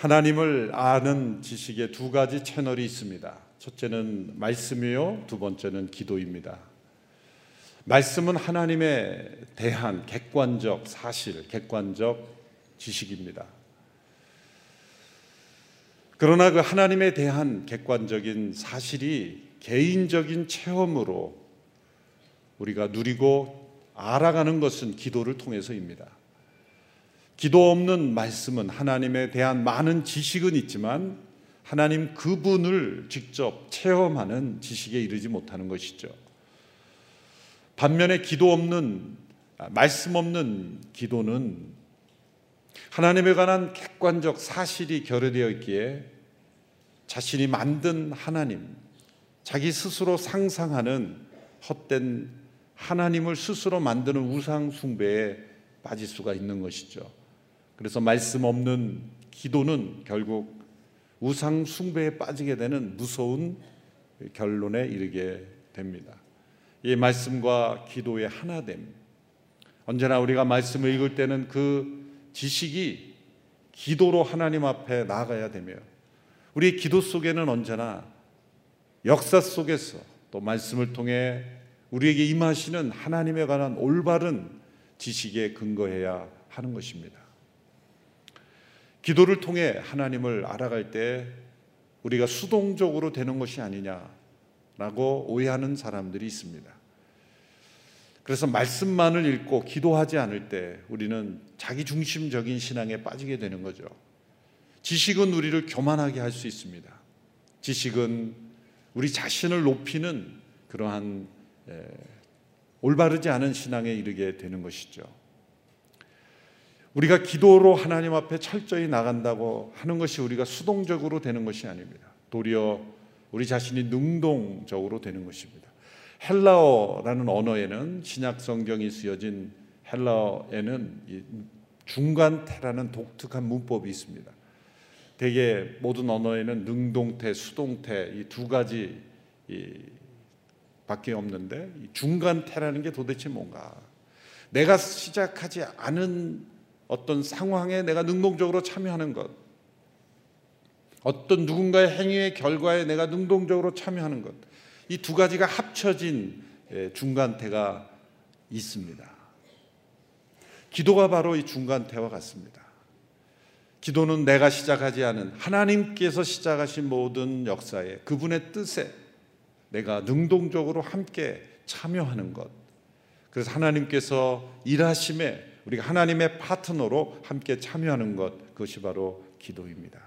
하나님을 아는 지식의 두 가지 채널이 있습니다. 첫째는 말씀이요, 두 번째는 기도입니다. 말씀은 하나님에 대한 객관적 사실, 객관적 지식입니다. 그러나 그 하나님에 대한 객관적인 사실이 개인적인 체험으로 우리가 누리고 알아가는 것은 기도를 통해서입니다. 기도 없는 말씀은 하나님에 대한 많은 지식은 있지만 하나님 그분을 직접 체험하는 지식에 이르지 못하는 것이죠. 반면에 기도 없는 말씀 없는 기도는 하나님에 관한 객관적 사실이 결여되어 있기에 자신이 만든 하나님, 자기 스스로 상상하는 헛된 하나님을 스스로 만드는 우상 숭배에 빠질 수가 있는 것이죠. 그래서 말씀 없는 기도는 결국 우상 숭배에 빠지게 되는 무서운 결론에 이르게 됩니다. 이 말씀과 기도의 하나됨. 언제나 우리가 말씀을 읽을 때는 그 지식이 기도로 하나님 앞에 나아가야 되며 우리 기도 속에는 언제나 역사 속에서 또 말씀을 통해 우리에게 임하시는 하나님에 관한 올바른 지식에 근거해야 하는 것입니다. 기도를 통해 하나님을 알아갈 때 우리가 수동적으로 되는 것이 아니냐라고 오해하는 사람들이 있습니다. 그래서 말씀만을 읽고 기도하지 않을 때 우리는 자기 중심적인 신앙에 빠지게 되는 거죠. 지식은 우리를 교만하게 할 수 있습니다. 지식은 우리 자신을 높이는 그러한 올바르지 않은 신앙에 이르게 되는 것이죠. 우리가 기도로 하나님 앞에 철저히 나간다고 하는 것이 우리가 수동적으로 되는 것이 아닙니다. 도리어 우리 자신이 능동적으로 되는 것입니다. 헬라어라는 언어에는 신약 성경이 쓰여진 헬라어에는 중간태라는 독특한 문법이 있습니다. 대개 모든 언어에는 능동태, 수동태 이 두 가지 밖에 없는데 중간태라는 게 도대체 뭔가? 내가 시작하지 않은 어떤 상황에 내가 능동적으로 참여하는 것, 어떤 누군가의 행위의 결과에 내가 능동적으로 참여하는 것, 이 두 가지가 합쳐진 예, 중간태가 있습니다. 기도가 바로 이 중간태와 같습니다. 기도는 내가 시작하지 않은 하나님께서 시작하신 모든 역사에 그분의 뜻에 내가 능동적으로 함께 참여하는 것. 그래서 하나님께서 일하심에 우리가 하나님의 파트너로 함께 참여하는 것 그것이 바로 기도입니다.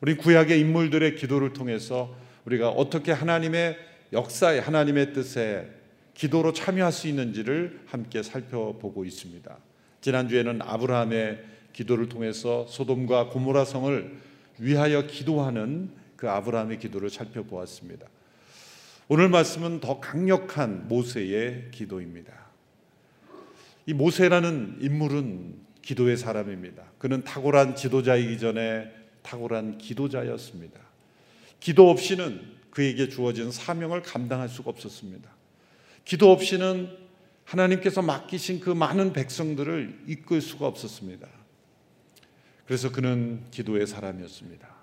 우리 구약의 인물들의 기도를 통해서 우리가 어떻게 하나님의 역사에 하나님의 뜻에 기도로 참여할 수 있는지를 함께 살펴보고 있습니다. 지난주에는 아브라함의 기도를 통해서 소돔과 고모라 성을 위하여 기도하는 그 아브라함의 기도를 살펴보았습니다. 오늘 말씀은 더 강력한 모세의 기도입니다. 이 모세라는 인물은 기도의 사람입니다. 그는 탁월한 지도자이기 전에 탁월한 기도자였습니다. 기도 없이는 그에게 주어진 사명을 감당할 수가 없었습니다. 기도 없이는 하나님께서 맡기신 그 많은 백성들을 이끌 수가 없었습니다. 그래서 그는 기도의 사람이었습니다.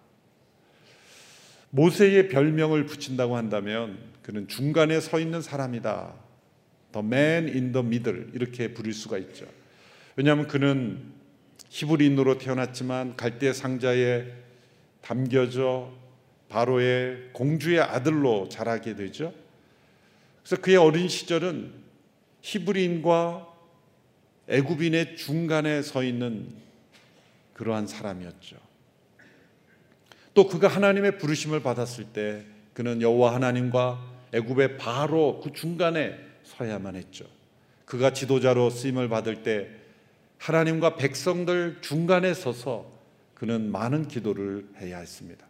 모세의 별명을 붙인다고 한다면 그는 중간에 서 있는 사람이다. The man in the middle 이렇게 부를 수가 있죠. 왜냐하면 그는 히브리인으로 태어났지만 갈대 상자에 담겨져 바로의 공주의 아들로 자라게 되죠. 그래서 그의 어린 시절은 히브리인과 애굽인의 중간에 서 있는 그러한 사람이었죠. 또 그가 하나님의 부르심을 받았을 때 그는 여호와 하나님과 애굽의 바로 그 중간에 서야만 했죠. 그가 지도자로 쓰임을 받을 때 하나님과 백성들 중간에 서서 그는 많은 기도를 해야 했습니다.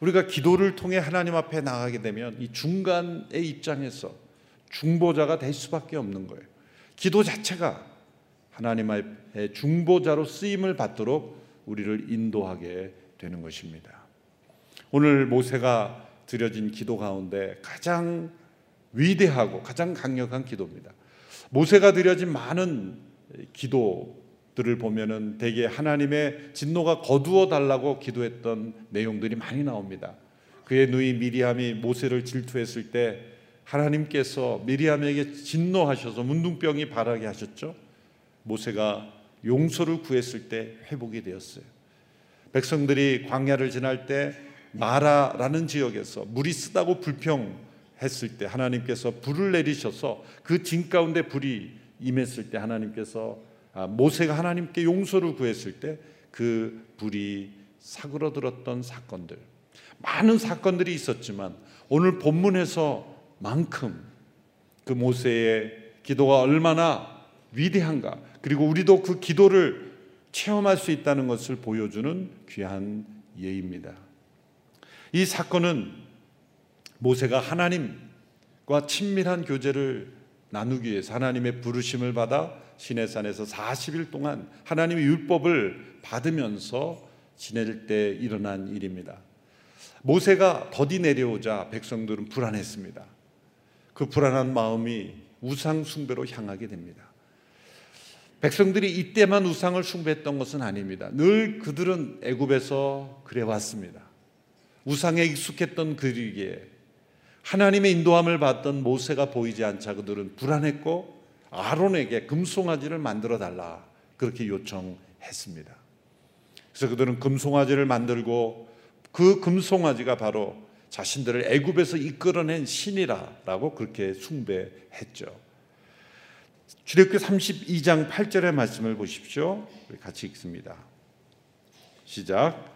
우리가 기도를 통해 하나님 앞에 나가게 되면 이 중간의 입장에서 중보자가 될 수밖에 없는 거예요. 기도 자체가 하나님 앞에 중보자로 쓰임을 받도록 우리를 인도하게 되는 것입니다. 오늘 모세가 드려진 기도 가운데 가장 위대하고 가장 강력한 기도입니다. 모세가 드려진 많은 기도 들을 보면은 대개 하나님의 진노가 거두어 달라고 기도했던 내용들이 많이 나옵니다. 그의 누이 미리암이 모세를 질투했을 때 하나님께서 미리암에게 진노하셔서 문둥병이 발하게 하셨죠. 모세가 용서를 구했을 때 회복이 되었어요. 백성들이 광야를 지날 때 마라라는 지역에서 물이 쓰다고 불평 했을 때 하나님께서 불을 내리셔서 그 진 가운데 불이 임했을 때 하나님께서 아, 모세가 하나님께 용서를 구했을 때 그 불이 사그러들었던 사건들 많은 사건들이 있었지만 오늘 본문에서만큼 그 모세의 기도가 얼마나 위대한가 그리고 우리도 그 기도를 체험할 수 있다는 것을 보여주는 귀한 예입니다. 이 사건은 모세가 하나님과 친밀한 교제를 나누기 위해서 하나님의 부르심을 받아 시내산에서 40일 동안 하나님의 율법을 받으면서 지낼 때 일어난 일입니다. 모세가 더디 내려오자 백성들은 불안했습니다. 그 불안한 마음이 우상 숭배로 향하게 됩니다. 백성들이 이때만 우상을 숭배했던 것은 아닙니다. 늘 그들은 애굽에서 그래 왔습니다. 우상에 익숙했던 그들에게 하나님의 인도함을 받던 모세가 보이지 않자 그들은 불안했고 아론에게 금송아지를 만들어 달라 그렇게 요청했습니다. 그래서 그들은 금송아지를 만들고 그 금송아지가 바로 자신들을 애굽에서 이끌어낸 신이라라고 그렇게 숭배했죠. 출애굽기 32장 8절의 말씀을 보십시오. 같이 읽습니다. 시작.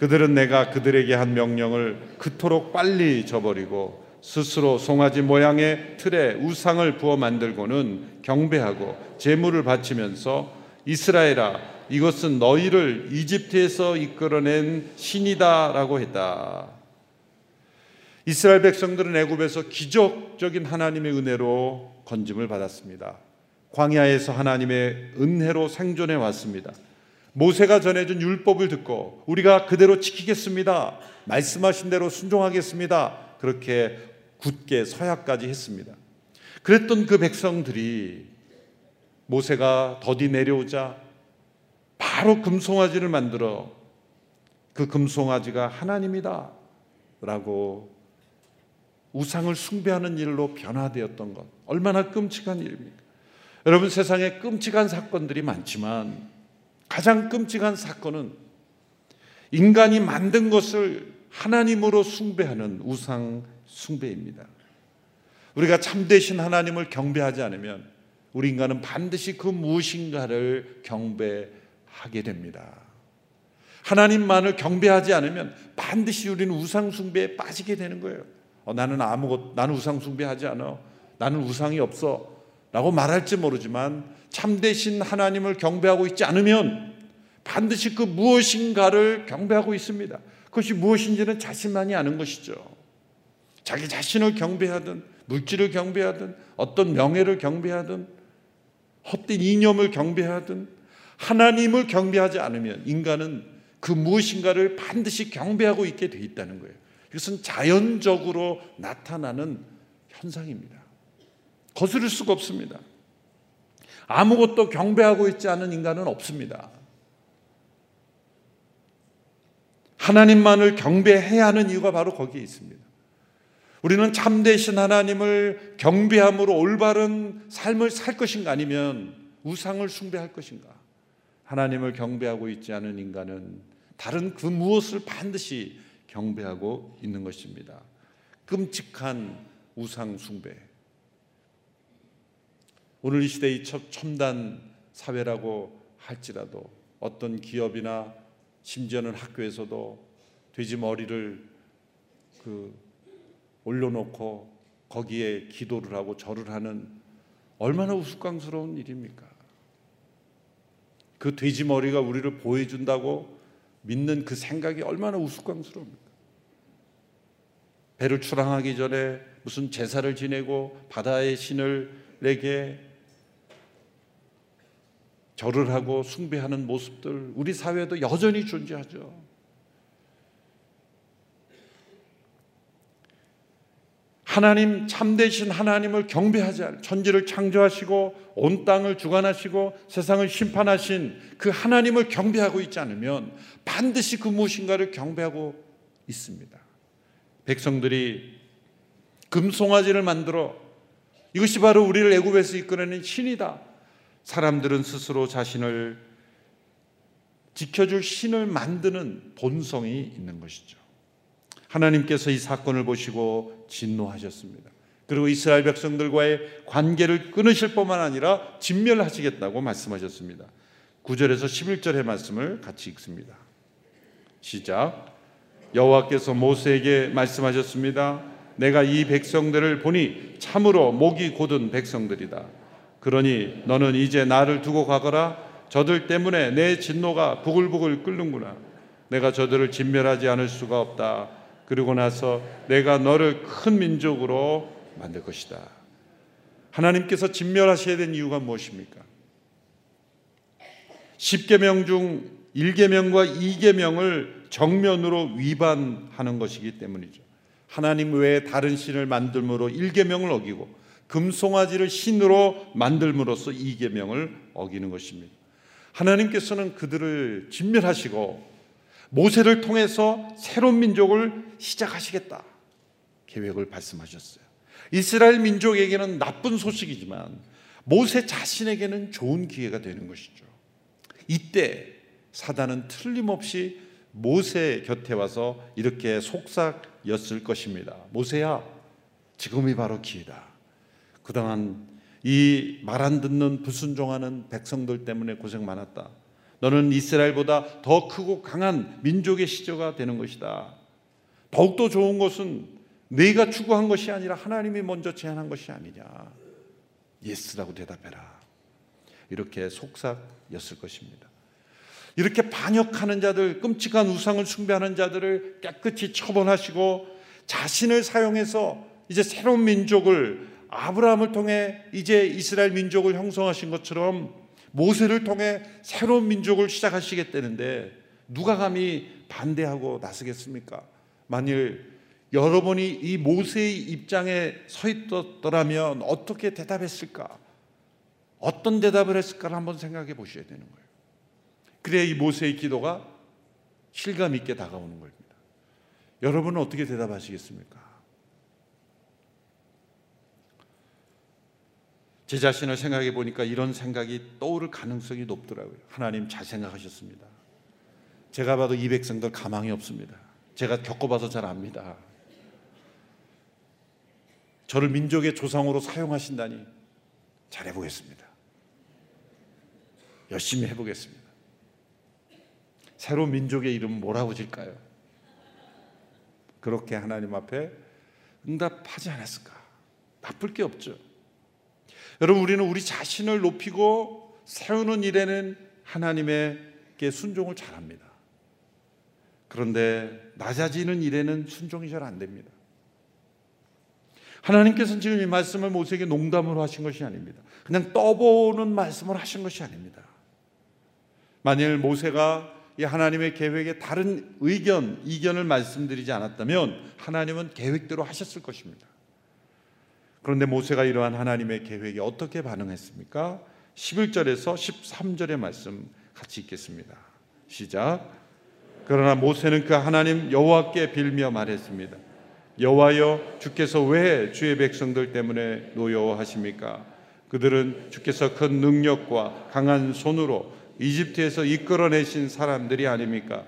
그들은 내가 그들에게 한 명령을 그토록 빨리 저버리고 스스로 송아지 모양의 틀에 우상을 부어 만들고는 경배하고 제물을 바치면서 이스라엘아 이것은 너희를 이집트에서 이끌어낸 신이다라고 했다. 이스라엘 백성들은 애굽에서 기적적인 하나님의 은혜로 건짐을 받았습니다. 광야에서 하나님의 은혜로 생존해 왔습니다. 모세가 전해준 율법을 듣고 우리가 그대로 지키겠습니다. 말씀하신 대로 순종하겠습니다. 그렇게 굳게 서약까지 했습니다. 그랬던 그 백성들이 모세가 더디 내려오자 바로 금송아지를 만들어 그 금송아지가 하나님이다 라고 우상을 숭배하는 일로 변화되었던 것 얼마나 끔찍한 일입니까? 여러분 세상에 끔찍한 사건들이 많지만 가장 끔찍한 사건은 인간이 만든 것을 하나님으로 숭배하는 우상 숭배입니다. 우리가 참되신 하나님을 경배하지 않으면 우리 인간은 반드시 그 무엇인가를 경배하게 됩니다. 하나님만을 경배하지 않으면 반드시 우리는 우상 숭배에 빠지게 되는 거예요. 어, 나는 아무것 나는 우상 숭배하지 않아. 나는 우상이 없어. 라고 말할지 모르지만 참되신 하나님을 경배하고 있지 않으면 반드시 그 무엇인가를 경배하고 있습니다. 그것이 무엇인지는 자신만이 아는 것이죠. 자기 자신을 경배하든 물질을 경배하든 어떤 명예를 경배하든 헛된 이념을 경배하든 하나님을 경배하지 않으면 인간은 그 무엇인가를 반드시 경배하고 있게 돼 있다는 거예요. 이것은 자연적으로 나타나는 현상입니다. 거스를 수가 없습니다. 아무것도 경배하고 있지 않은 인간은 없습니다. 하나님만을 경배해야 하는 이유가 바로 거기에 있습니다. 우리는 참되신 하나님을 경배함으로 올바른 삶을 살 것인가 아니면 우상을 숭배할 것인가? 하나님을 경배하고 있지 않은 인간은 다른 그 무엇을 반드시 경배하고 있는 것입니다. 끔찍한 우상 숭배. 오늘 이 시대의 첨단 사회라고 할지라도 어떤 기업이나 심지어는 학교에서도 돼지 머리를 그 올려놓고 거기에 기도를 하고 절을 하는 얼마나 우스꽝스러운 일입니까? 그 돼지 머리가 우리를 보여준다고 믿는 그 생각이 얼마나 우스꽝스러웁니까? 배를 출항하기 전에 무슨 제사를 지내고 바다의 신을 내게 절을 하고 숭배하는 모습들 우리 사회에도 여전히 존재하죠. 하나님 참되신 하나님을 경배하지 않 천지를 창조하시고 온 땅을 주관하시고 세상을 심판하신 그 하나님을 경배하고 있지 않으면 반드시 그 무엇인가를 경배하고 있습니다. 백성들이 금송아지를 만들어 이것이 바로 우리를 애굽에서 이끌어낸 신이다. 사람들은 스스로 자신을 지켜줄 신을 만드는 본성이 있는 것이죠. 하나님께서 이 사건을 보시고 진노하셨습니다. 그리고 이스라엘 백성들과의 관계를 끊으실 뿐만 아니라 진멸하시겠다고 말씀하셨습니다. 9절에서 11절의 말씀을 같이 읽습니다. 시작. 여호와께서 모세에게 말씀하셨습니다. 내가 이 백성들을 보니 참으로 목이 곧은 백성들이다. 그러니 너는 이제 나를 두고 가거라. 저들 때문에 내 진노가 부글부글 끓는구나. 내가 저들을 진멸하지 않을 수가 없다. 그리고 나서 내가 너를 큰 민족으로 만들 것이다. 하나님께서 진멸하셔야 된 이유가 무엇입니까? 10계명 중 1계명과 2계명을 정면으로 위반하는 것이기 때문이죠. 하나님 외에 다른 신을 만들므로 1계명을 어기고 금송아지를 신으로 만들므로써 2계명을 어기는 것입니다. 하나님께서는 그들을 진멸하시고 모세를 통해서 새로운 민족을 시작하시겠다. 계획을 말씀하셨어요. 이스라엘 민족에게는 나쁜 소식이지만 모세 자신에게는 좋은 기회가 되는 것이죠. 이때 사단은 틀림없이 모세 곁에 와서 이렇게 속삭였을 것입니다. 모세야, 지금이 바로 기회다. 그동안 이 말 안 듣는 불순종하는 백성들 때문에 고생 많았다. 너는 이스라엘보다 더 크고 강한 민족의 시조가 되는 것이다. 더욱더 좋은 것은 네가 추구한 것이 아니라 하나님이 먼저 제안한 것이 아니냐. yes라고 대답해라. 이렇게 속삭였을 것입니다. 이렇게 반역하는 자들, 끔찍한 우상을 숭배하는 자들을 깨끗이 처벌하시고 자신을 사용해서 이제 새로운 민족을 아브라함을 통해 이제 이스라엘 민족을 형성하신 것처럼 모세를 통해 새로운 민족을 시작하시겠다는데 누가 감히 반대하고 나서겠습니까? 만일 여러분이 이 모세의 입장에 서 있었더라면 어떻게 대답했을까? 어떤 대답을 했을까를 한번 생각해 보셔야 되는 거예요. 그래야 이 모세의 기도가 실감 있게 다가오는 겁니다. 여러분은 어떻게 대답하시겠습니까? 제 자신을 생각해 보니까 이런 생각이 떠오를 가능성이 높더라고요. 하나님 잘 생각하셨습니다. 제가 봐도 이 백성들 가망이 없습니다. 제가 겪어봐서 잘 압니다. 저를 민족의 조상으로 사용하신다니 잘해보겠습니다. 열심히 해보겠습니다. 새로운 민족의 이름 뭐라고 질까요? 그렇게 하나님 앞에 응답하지 않았을까? 나쁠 게 없죠. 여러분 우리는 우리 자신을 높이고 세우는 일에는 하나님에게 순종을 잘합니다. 그런데 낮아지는 일에는 순종이 잘 안 됩니다. 하나님께서는 지금 이 말씀을 모세에게 농담으로 하신 것이 아닙니다. 그냥 떠보는 말씀을 하신 것이 아닙니다. 만일 모세가 이 하나님의 계획에 다른 의견, 이견을 말씀드리지 않았다면 하나님은 계획대로 하셨을 것입니다. 그런데 모세가 이러한 하나님의 계획에 어떻게 반응했습니까? 11절에서 13절의 말씀 같이 읽겠습니다. 시작. 그러나 모세는 그 하나님 여호와께 빌며 말했습니다. 여호와여 주께서 왜 주의 백성들 때문에 노여워하십니까? 그들은 주께서 큰 능력과 강한 손으로 이집트에서 이끌어내신 사람들이 아닙니까?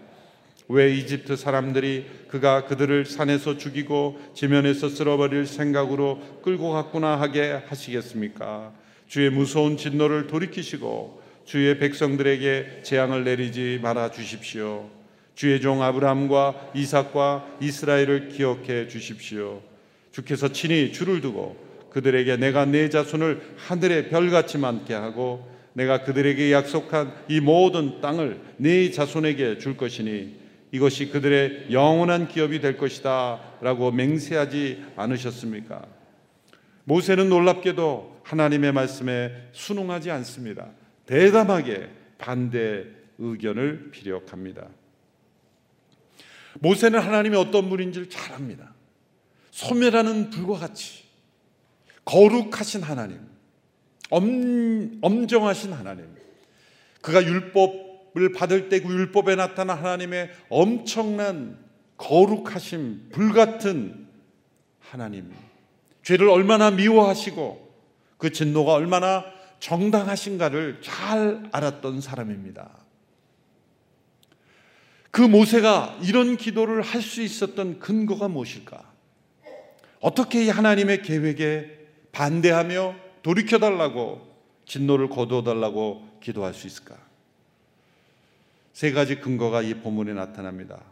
왜 이집트 사람들이 그가 그들을 산에서 죽이고 지면에서 쓸어버릴 생각으로 끌고 갔구나 하게 하시겠습니까? 주의 무서운 진노를 돌이키시고 주의 백성들에게 재앙을 내리지 말아 주십시오. 주의 종 아브라함과 이삭과 이스라엘을 기억해 주십시오. 주께서 친히 주를 두고 그들에게 내가 내 자손을 하늘의 별같이 많게 하고 내가 그들에게 약속한 이 모든 땅을 네 자손에게 줄 것이니 이것이 그들의 영원한 기업이 될 것이다 라고 맹세하지 않으셨습니까? 모세는 놀랍게도 하나님의 말씀에 순응하지 않습니다. 대담하게 반대 의견을 피력합니다. 모세는 하나님이 어떤 분인지를 잘 압니다. 소멸하는 불과 같이 거룩하신 하나님, 엄, 엄정하신 하나님, 그가 율법 을 받을 때 그 율법에 나타난 하나님의 엄청난 거룩하심, 불같은 하나님, 죄를 얼마나 미워하시고 그 진노가 얼마나 정당하신가를 잘 알았던 사람입니다. 그 모세가 이런 기도를 할 수 있었던 근거가 무엇일까? 어떻게 이 하나님의 계획에 반대하며 돌이켜달라고 진노를 거두어달라고 기도할 수 있을까? 세 가지 근거가 이 본문에 나타납니다.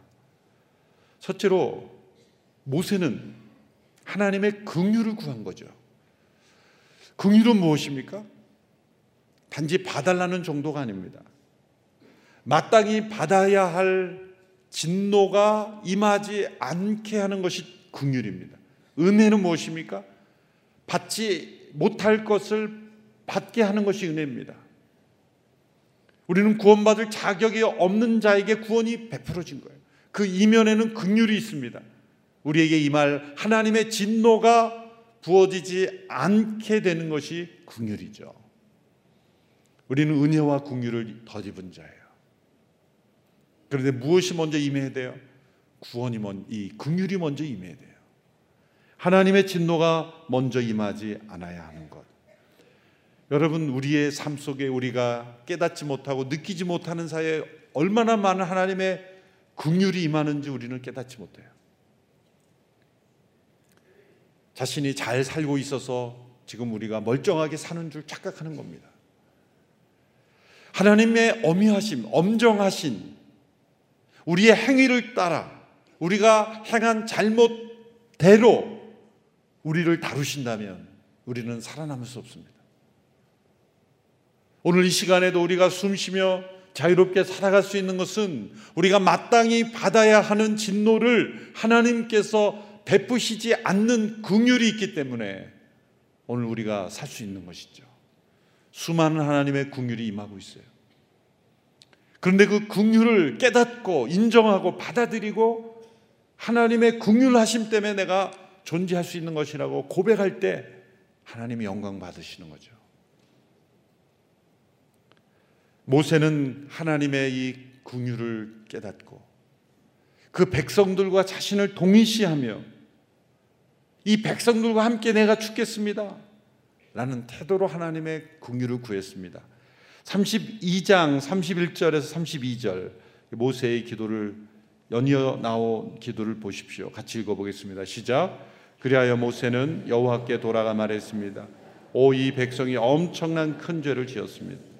첫째로 모세는 하나님의 긍휼을 구한 거죠. 긍휼은 무엇입니까? 단지 봐달라는 정도가 아닙니다. 마땅히 받아야 할 진노가 임하지 않게 하는 것이 긍휼입니다. 은혜는 무엇입니까? 받지 못할 것을 받게 하는 것이 은혜입니다. 우리는 구원받을 자격이 없는 자에게 구원이 베풀어진 거예요. 그 이면에는 긍휼이 있습니다. 우리에게 이말 하나님의 진노가 부어지지 않게 되는 것이 긍휼이죠. 우리는 은혜와 긍휼을 덧입은 자예요. 그런데 무엇이 먼저 임해야 돼요? 구원이 먼, 이 긍휼이 먼저 임해야 돼요. 하나님의 진노가 먼저 임하지 않아야 하는 것. 여러분 우리의 삶 속에 우리가 깨닫지 못하고 느끼지 못하는 사이에 얼마나 많은 하나님의 긍휼이 임하는지 우리는 깨닫지 못해요. 자신이 잘 살고 있어서 지금 우리가 멀쩡하게 사는 줄 착각하는 겁니다. 하나님의 어미하심, 엄정하신 우리의 행위를 따라 우리가 행한 잘못대로 우리를 다루신다면 우리는 살아남을 수 없습니다. 오늘 이 시간에도 우리가 숨 쉬며 자유롭게 살아갈 수 있는 것은 우리가 마땅히 받아야 하는 진노를 하나님께서 베푸시지 않는 긍휼이 있기 때문에 오늘 우리가 살 수 있는 것이죠. 수많은 하나님의 긍휼이 임하고 있어요. 그런데 그 긍휼을 깨닫고 인정하고 받아들이고 하나님의 긍휼하심 때문에 내가 존재할 수 있는 것이라고 고백할 때 하나님이 영광 받으시는 거죠. 모세는 하나님의 이 긍휼을 깨닫고 그 백성들과 자신을 동일시하며 이 백성들과 함께 내가 죽겠습니다. 라는 태도로 하나님의 긍휼을 구했습니다. 32장 31절에서 32절 모세의 기도를 연이어 나온 기도를 보십시오. 같이 읽어 보겠습니다. 시작. 그리하여 모세는 여호와께 돌아가 말했습니다. 오 이 백성이 엄청난 큰 죄를 지었습니다.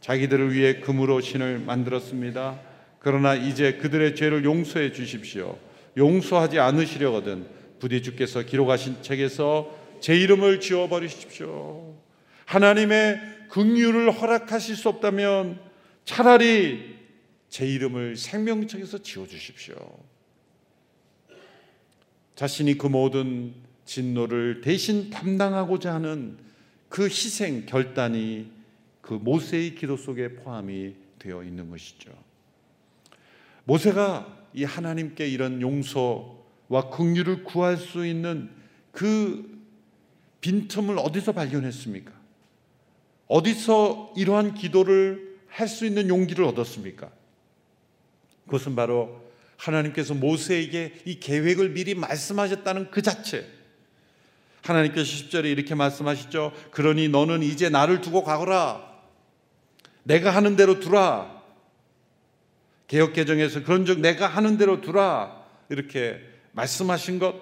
자기들을 위해 금으로 신을 만들었습니다. 그러나 이제 그들의 죄를 용서해 주십시오. 용서하지 않으시려거든 부디 주께서 기록하신 책에서 제 이름을 지워 버리십시오. 하나님의 긍휼을 허락하실 수 없다면 차라리 제 이름을 생명책에서 지워 주십시오. 자신이 그 모든 진노를 대신 담당하고자 하는 그 희생 결단이 그 모세의 기도 속에 포함이 되어 있는 것이죠. 모세가 이 하나님께 이런 용서와 긍휼을 구할 수 있는 그 빈틈을 어디서 발견했습니까? 어디서 이러한 기도를 할 수 있는 용기를 얻었습니까? 그것은 바로 하나님께서 모세에게 이 계획을 미리 말씀하셨다는 그 자체. 하나님께서 10절에 이렇게 말씀하시죠. 그러니 너는 이제 나를 두고 가거라. 내가 하는 대로 두라. 개혁 개정에서 그런즉 내가 하는 대로 두라 이렇게 말씀하신 것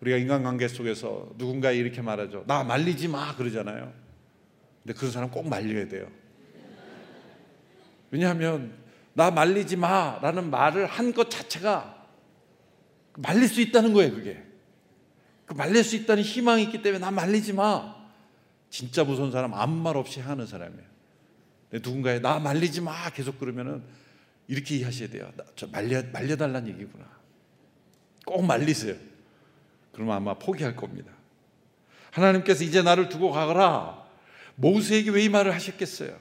우리가 인간관계 속에서 누군가 이렇게 말하죠. 나 말리지 마 그러잖아요. 근데 그런 사람 꼭 말려야 돼요. 왜냐하면 나 말리지 마라는 말을 한 것 자체가 말릴 수 있다는 거예요. 그게 그 말릴 수 있다는 희망이 있기 때문에 나 말리지 마. 진짜 무서운 사람 아무 말 없이 하는 사람이에요. 누군가에 나 말리지 마 계속 그러면은 이렇게 이해하셔야 돼요. 저 말려 말려달라는 얘기구나. 꼭 말리세요. 그러면 아마 포기할 겁니다. 하나님께서 이제 나를 두고 가거라. 모세에게 왜 이 말을 하셨겠어요?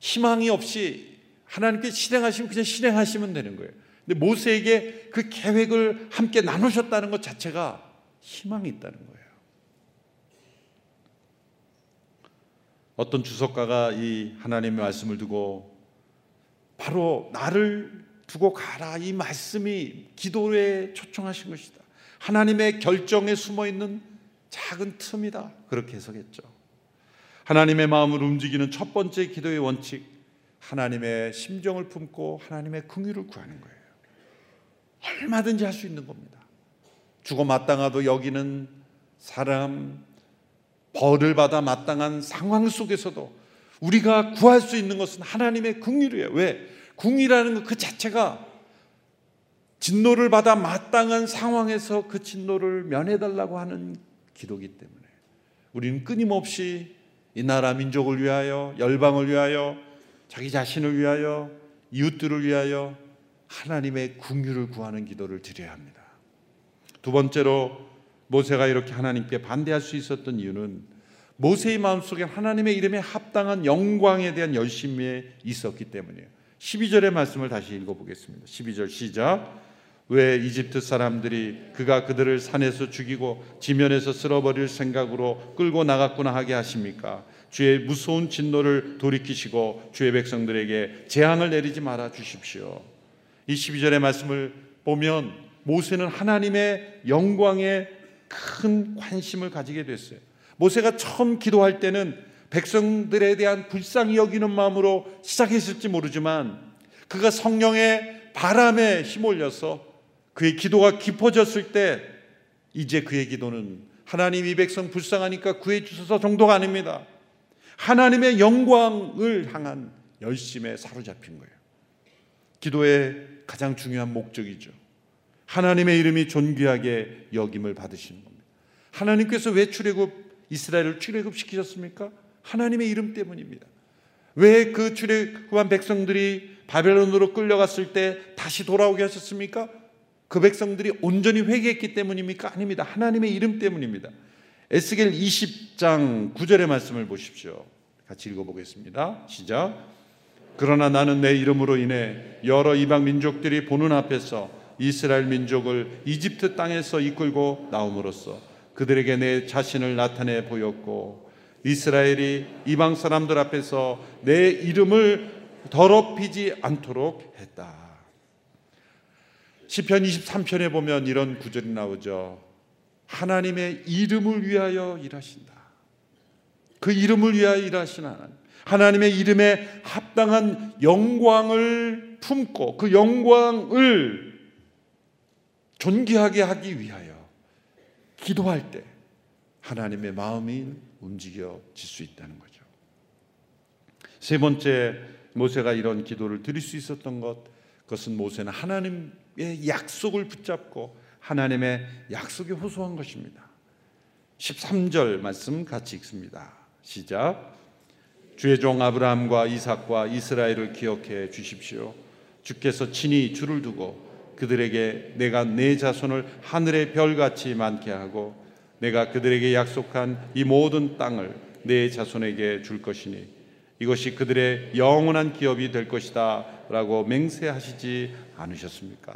희망이 없이 하나님께 실행하시면 그냥 실행하시면 되는 거예요. 근데 모세에게 그 계획을 함께 나누셨다는 것 자체가 희망이 있다는 거예요. 어떤 주석가가 이 하나님의 말씀을 두고 바로 나를 두고 가라 이 말씀이 기도에 초청하신 것이다. 하나님의 결정에 숨어 있는 작은 틈이다. 그렇게 해석했죠. 하나님의 마음을 움직이는 첫 번째 기도의 원칙, 하나님의 심정을 품고 하나님의 긍휼을 구하는 거예요. 얼마든지 할 수 있는 겁니다. 죽어 마땅하도 여기는 사람, 벌을 받아 마땅한 상황 속에서도 우리가 구할 수 있는 것은 하나님의 긍휼이에요. 왜? 궁이라는 것 그 자체가 진노를 받아 마땅한 상황에서 그 진노를 면해달라고 하는 기도기 때문에 우리는 끊임없이 이 나라 민족을 위하여 열방을 위하여 자기 자신을 위하여 이웃들을 위하여 하나님의 궁유를 구하는 기도를 드려야 합니다. 두 번째로 모세가 이렇게 하나님께 반대할 수 있었던 이유는 모세의 마음속에 하나님의 이름에 합당한 영광에 대한 열심이 있었기 때문이에요. 12절의 말씀을 다시 읽어보겠습니다. 12절 시작. 왜 이집트 사람들이 그가 그들을 산에서 죽이고 지면에서 쓸어버릴 생각으로 끌고 나갔구나 하게 하십니까? 주의 무서운 진노를 돌이키시고 주의 백성들에게 재앙을 내리지 말아 주십시오. 이 12절의 말씀을 보면 모세는 하나님의 영광에 큰 관심을 가지게 됐어요. 모세가 처음 기도할 때는 백성들에 대한 불쌍히 여기는 마음으로 시작했을지 모르지만 그가 성령의 바람에 힘올려서 그의 기도가 깊어졌을 때 이제 그의 기도는 하나님 이 백성 불쌍하니까 구해 주셔서 정도가 아닙니다. 하나님의 영광을 향한 열심에 사로잡힌 거예요. 기도의 가장 중요한 목적이죠. 하나님의 이름이 존귀하게 여김을 받으시는 겁니다. 하나님께서 왜 출애굽 이스라엘을 출애굽 시키셨습니까? 하나님의 이름 때문입니다. 왜 그 출애굽한 백성들이 바벨론으로 끌려갔을 때 다시 돌아오게 하셨습니까? 그 백성들이 온전히 회개했기 때문입니까? 아닙니다. 하나님의 이름 때문입니다. 에스겔 20장 9절의 말씀을 보십시오. 같이 읽어보겠습니다. 시작. 그러나 나는 내 이름으로 인해 여러 이방 민족들이 보는 앞에서 이스라엘 민족을 이집트 땅에서 이끌고 나옴으로써 그들에게 내 자신을 나타내 보였고 이스라엘이 이방 사람들 앞에서 내 이름을 더럽히지 않도록 했다. 시편 23편에 보면 이런 구절이 나오죠. 하나님의 이름을 위하여 일하신다. 그 이름을 위하여 일하신 하나님. 하나님의 이름에 합당한 영광을 품고 그 영광을 존귀하게 하기 위하여 기도할 때 하나님의 마음이 움직여질 수 있다는 거죠. 세 번째 모세가 이런 기도를 드릴 수 있었던 것 그것은 모세는 하나님의 약속을 붙잡고 하나님의 약속에 호소한 것입니다. 13절 말씀 같이 읽습니다. 시작. 주의 종 아브라함과 이삭과 이스라엘을 기억해 주십시오. 주께서 친히 주를 두고 그들에게 내가 내 자손을 하늘의 별같이 많게 하고 내가 그들에게 약속한 이 모든 땅을 내 자손에게 줄 것이니 이것이 그들의 영원한 기업이 될 것이다 라고 맹세하시지 않으셨습니까?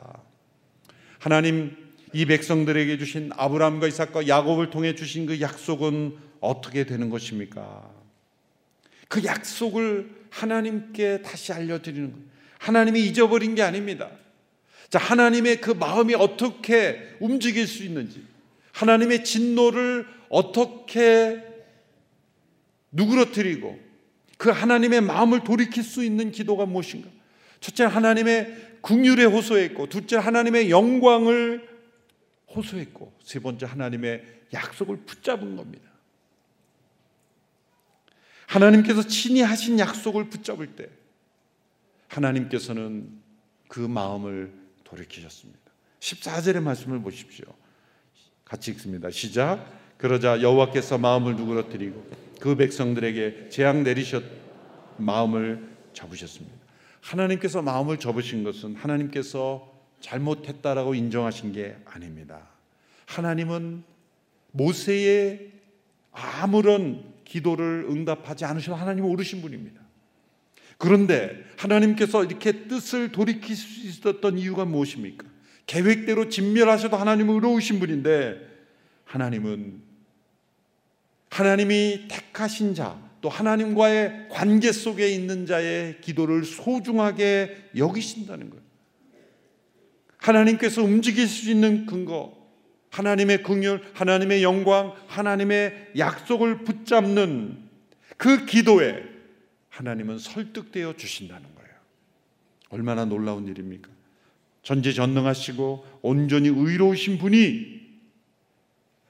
하나님 이 백성들에게 주신 아브라함과 이삭과 야곱을 통해 주신 그 약속은 어떻게 되는 것입니까? 그 약속을 하나님께 다시 알려드리는 거예요. 하나님이 잊어버린 게 아닙니다. 자, 하나님의 그 마음이 어떻게 움직일 수 있는지, 하나님의 진노를 어떻게 누그러뜨리고 그 하나님의 마음을 돌이킬 수 있는 기도가 무엇인가? 첫째 하나님의 궁율에 호소했고 둘째 하나님의 영광을 호소했고 세 번째 하나님의 약속을 붙잡은 겁니다. 하나님께서 친히 하신 약속을 붙잡을 때 하나님께서는 그 마음을 돌이키셨습니다. 14절의 말씀을 보십시오. 같이 읽습니다. 시작. 그러자 여호와께서 마음을 누그러뜨리고 그 백성들에게 재앙 내리셨 마음을 접으셨습니다. 하나님께서 마음을 접으신 것은 하나님께서 잘못했다라고 인정하신 게 아닙니다. 하나님은 모세의 아무런 기도를 응답하지 않으셔 하나님은 오르신 분입니다. 그런데 하나님께서 이렇게 뜻을 돌이킬 수 있었던 이유가 무엇입니까? 계획대로 진멸하셔도 하나님은 의로우신 분인데 하나님은 하나님이 택하신 자, 또 하나님과의 관계 속에 있는 자의 기도를 소중하게 여기신다는 거예요. 하나님께서 움직일 수 있는 근거, 하나님의 긍휼, 하나님의 영광, 하나님의 약속을 붙잡는 그 기도에 하나님은 설득되어 주신다는 거예요. 얼마나 놀라운 일입니까? 전지전능하시고 온전히 의로우신 분이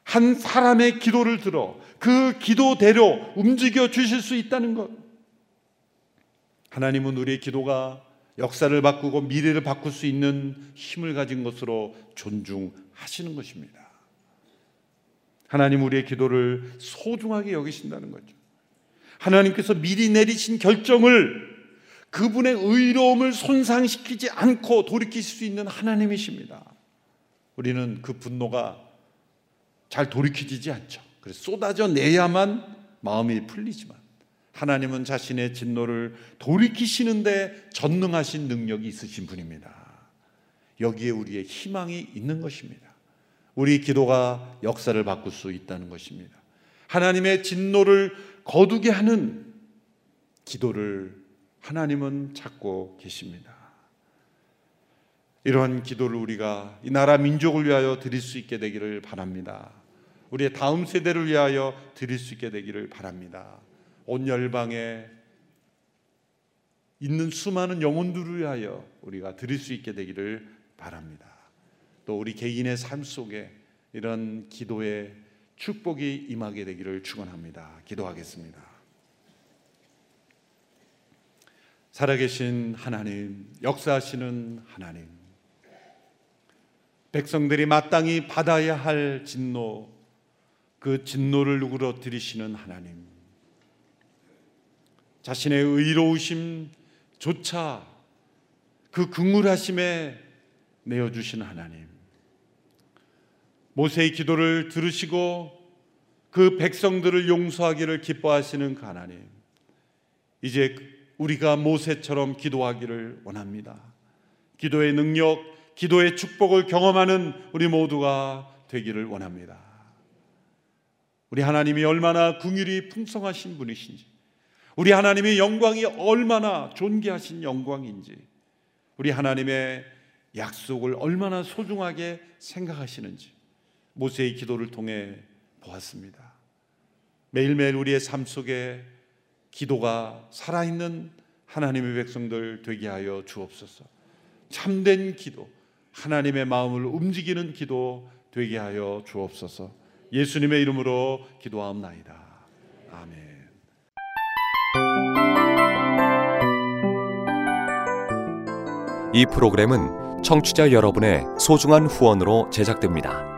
한 사람의 기도를 들어 그 기도대로 움직여 주실 수 있다는 것. 하나님은 우리의 기도가 역사를 바꾸고 미래를 바꿀 수 있는 힘을 가진 것으로 존중하시는 것입니다. 하나님 우리의 기도를 소중하게 여기신다는 거죠. 하나님께서 미리 내리신 결정을 그분의 의로움을 손상시키지 않고 돌이킬 수 있는 하나님이십니다. 우리는 그 분노가 잘 돌이켜지지 않죠. 그래서 쏟아져 내야만 마음이 풀리지만 하나님은 자신의 진노를 돌이키시는데 전능하신 능력이 있으신 분입니다. 여기에 우리의 희망이 있는 것입니다. 우리 기도가 역사를 바꿀 수 있다는 것입니다. 하나님의 진노를 거두게 하는 기도를 하나님은 찾고 계십니다. 이러한 기도를 우리가 이 나라 민족을 위하여 드릴 수 있게 되기를 바랍니다. 우리의 다음 세대를 위하여 드릴 수 있게 되기를 바랍니다. 온 열방에 있는 수많은 영혼들을 위하여 우리가 드릴 수 있게 되기를 바랍니다. 또 우리 개인의 삶 속에 이런 기도의 축복이 임하게 되기를 축원합니다. 기도하겠습니다. 살아계신 하나님, 역사하시는 하나님, 백성들이 마땅히 받아야 할 진노, 그 진노를 누구러들이시는 하나님 자신의 의로우심조차 그 긍휼하심에 내어주신 하나님 모세의 기도를 들으시고 그 백성들을 용서하기를 기뻐하시는 그 하나님 이제 우리가 모세처럼 기도하기를 원합니다. 기도의 능력, 기도의 축복을 경험하는 우리 모두가 되기를 원합니다. 우리 하나님이 얼마나 궁율이 풍성하신 분이신지, 우리 하나님의 영광이 얼마나 존귀하신 영광인지, 우리 하나님의 약속을 얼마나 소중하게 생각하시는지 모세의 기도를 통해 보았습니다. 매일매일 우리의 삶 속에 기도가 살아있는 하나님의 백성들 되게 하여 주옵소서. 참된 기도, 하나님의 마음을 움직이는 기도 되게 하여 주옵소서. 예수님의 이름으로 기도하옵나이다. 아멘. 이 프로그램은 청취자 여러분의 소중한 후원으로 제작됩니다.